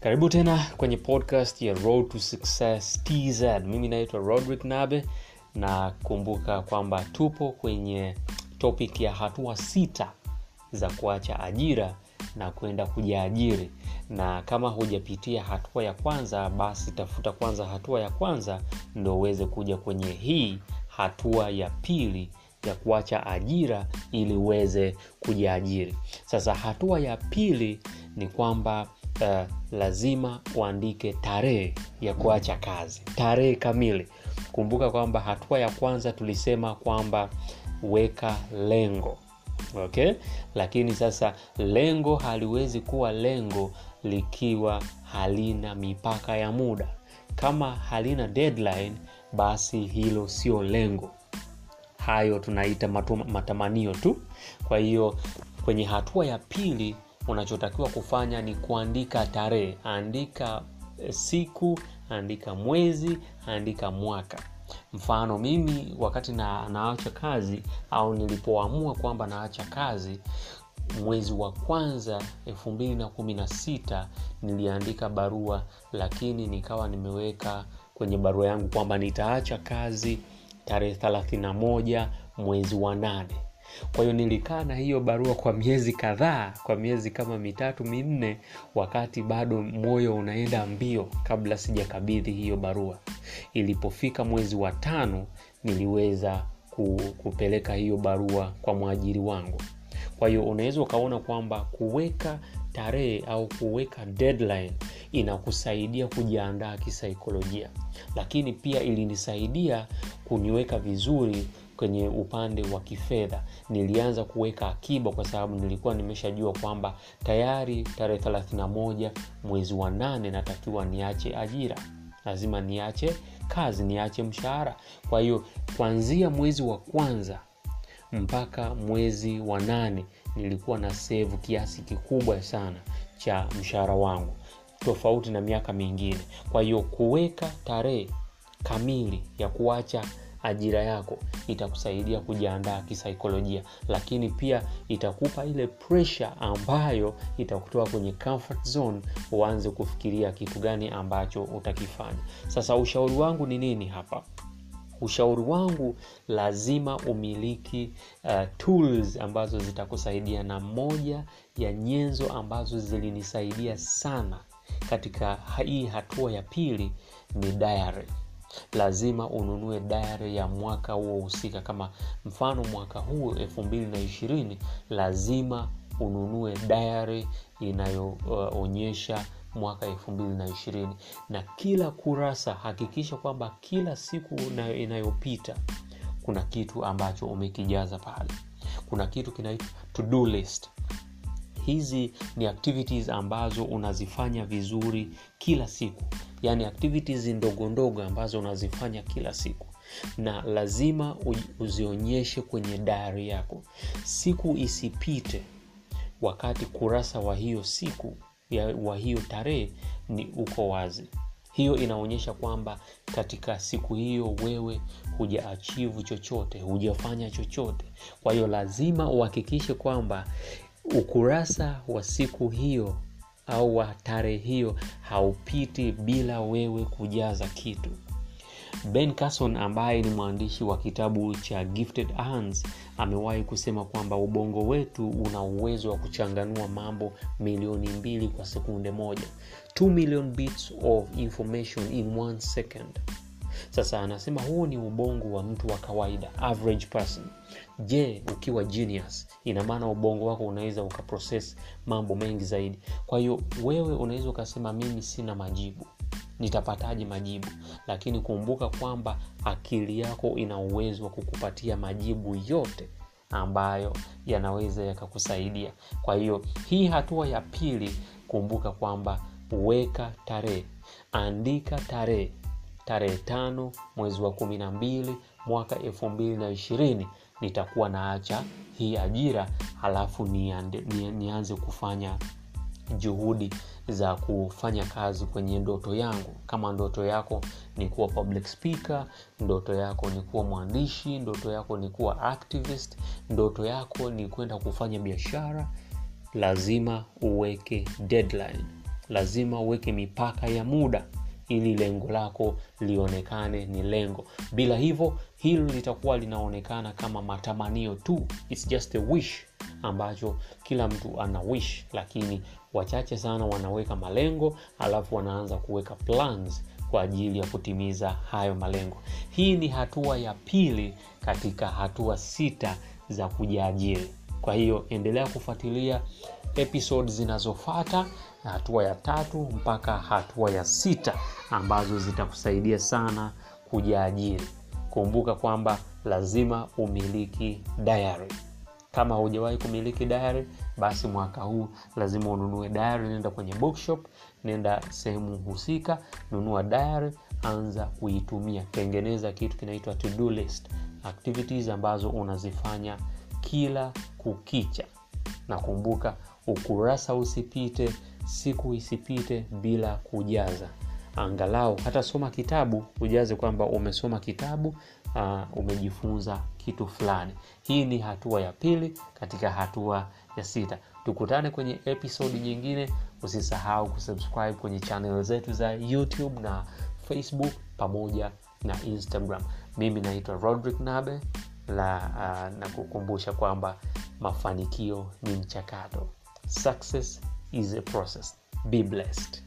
karibu tena kwenye podcast ya road to success tz mimi naitwa rodrick nabe na kumbuka kwamba tupo kwenye topic ya hatua sita za kuacha ajira na kwenda kujiajiri. Na kama hujapitia hatua ya kwanza basi tafuta kwanza hatua ya kwanza ndo uweze kuja kwenye hii hatua ya pili ya kuacha ajira ili uweze kujiajiri. Sasa hatua ya pili ni kwamba uh, lazima uandike tarehe ya kuacha kazi. Tarehe kamili. Kumbuka kwamba hatua ya kwanza tulisema kwamba weka lengo. Okay? Lakini sasa lengo haliwezi kuwa lengo likiwa halina mipaka ya muda. Kama halina deadline basi hilo sio lengo. Hayo tunaita matamanio tu. Kwa hiyo kwenye hatua ya pili unachotakiwa kufanya ni kuandika tarehe. Andika siku andika mwezi andika mwaka. Mfano mimi wakati na, naacha kazi au nilipoamua kwamba naacha kazi mwezi wa kwanza 216 niliandika barua lakini nikawa nimeweka kwenye barua yangu kwamba nitaacha kazi tarehe 31 mwezi wa nane kwa hiyo nilikaa na hiyo barua kwa miezi kadhaa kwa miezi kama mitatu minne wakati bado moyo unaenda mbio kabla sijakabidhi hiyo barua. Ilipofika mwezi wa tano niliweza ku, kupeleka hiyo barua kwa mwajiri wangu. Kwa hiyo unaweza ukaona kwamba kuweka tarehe au kuweka deadline inakusaidia kujiandaa kisaikolojia. Lakini pia ilinisaidia kuniweka vizuri kwenye upande wa kifedha. Nilianza kuweka akiba kwa sababu nilikuwa nimeshajua kwamba tayari tarehe 31 mwezi wa nane natakiwa niache ajira. Lazima niache kazi niache mshahara. Kwa hiyo kuanzia mwezi wa kwanza mpaka mwezi wa nane nilikuwa na sevu kiasi kikubwa sana cha mshahara wangu tofauti na miaka mingine. Kwa hiyo kuweka tarehe kamili ya kuacha ajira yako itakusaidia kujiandaa kisaikolojia lakini pia itakupa ile presha ambayo itakutoa kwenye comfort zone uanze kufikiria kitu gani ambacho utakifanya. Sasa ushauri wangu ni nini hapa? Ushauri wangu lazima umiliki uh, tools ambazo zitakusaidia na moja ya nyenzo ambazo zilinisaidia sana katika hii hatua ya pili ni diary. Lazima ununue diary ya mwaka huo husika. Kama mfano mwaka huu 220 lazima ununue diary inayoonyesha uh, mwaka 220 na kila kurasa hakikisha kwamba kila siku inayopita kuna kitu ambacho umekijaza pale kuna kitu kinaitwa to do list hizi ni activities ambazo unazifanya vizuri kila siku. Yaani activities ndogo ndogo ambazo unazifanya kila siku. Na lazima uzionyeshe kwenye dayari yako. Siku isipite wakati kurasa wa hiyo siku ya, wa hiyo tarehe ni uko wazi. Hiyo inaonyesha kwamba katika siku hiyo wewe hujaachivu chochote hujafanya chochote. Kwa hiyo lazima uhakikishe kwamba ukurasa wa siku hiyo au wa tarehe hiyo haupiti bila wewe kujaza kitu. Ben carson ambaye ni mwandishi wa kitabu cha gifted hands amewahi kusema kwamba ubongo wetu una uwezo wa kuchanganua mambo milioni mbili kwa sekunde moja. 2 million bits of information in one second sasa anasema huu ni ubongo wa mtu wa kawaida average person. Je ukiwa genius ina maana ubongo wako unaweza ukaproses mambo mengi zaidi. Kwa hiyo wewe unaweza ukasema mimi sina majibu. Nitapataje majibu? Lakini kumbuka kwamba akili yako ina uwezo wa kukupatia majibu yote ambayo yanaweza yakakusaidia. Kwa hiyo hii hatua ya pili kumbuka kwamba weka tarehe. Andika tarehe tarehe tano mwezi wa kumi na mbili mwaka elfu mbili na ishirini nitakuwa naacha hii ajira halafu niande, ni, nianze kufanya juhudi za kufanya kazi kwenye ndoto yangu. Kama ndoto yako ni kuwa public speaker ndoto yako ni kuwa mwandishi ndoto yako ni kuwa activist ndoto yako ni kwenda kufanya biashara lazima uweke deadline. Lazima uweke mipaka ya muda ili lengo lako lionekane ni lengo. Bila hivyo hilo litakuwa linaonekana kama matamanio tu. It's just a wish ambacho kila mtu ana wish lakini wachache sana wanaweka malengo alafu wanaanza kuweka plans kwa ajili ya kutimiza hayo malengo. Hii ni hatua ya pili katika hatua sita za kujiajiri. Kwa hiyo endelea kufuatilia episode zinazofata hatua ya tatu mpaka hatua ya sita ambazo zitakusaidia sana kujiajiri. Kumbuka kwamba lazima umiliki diary. Kama hujawahi kumiliki diary basi mwaka huu lazima ununue diary nenda kwenye bookshop nenda sehemu husika nunua diary anza kuitumia. Tengeneza kitu kinaitwa to do list activities ambazo unazifanya kila kukicha. Na kumbuka ukurasa usipite siku isipite bila kujaza. Angalau hata soma kitabu ujaze kwamba umesoma kitabu uh, umejifunza kitu fulani. Hii ni hatua ya pili katika hatua ya sita. Tukutane kwenye episodi nyingine. Usisahau kusubscribe kwenye chanel zetu za youtube na facebook pamoja na instagram. Mimi naitwa rodrick nabe la uh, na kukumbusha kwamba mafanikio ni mchakato. Success is a process. Be blessed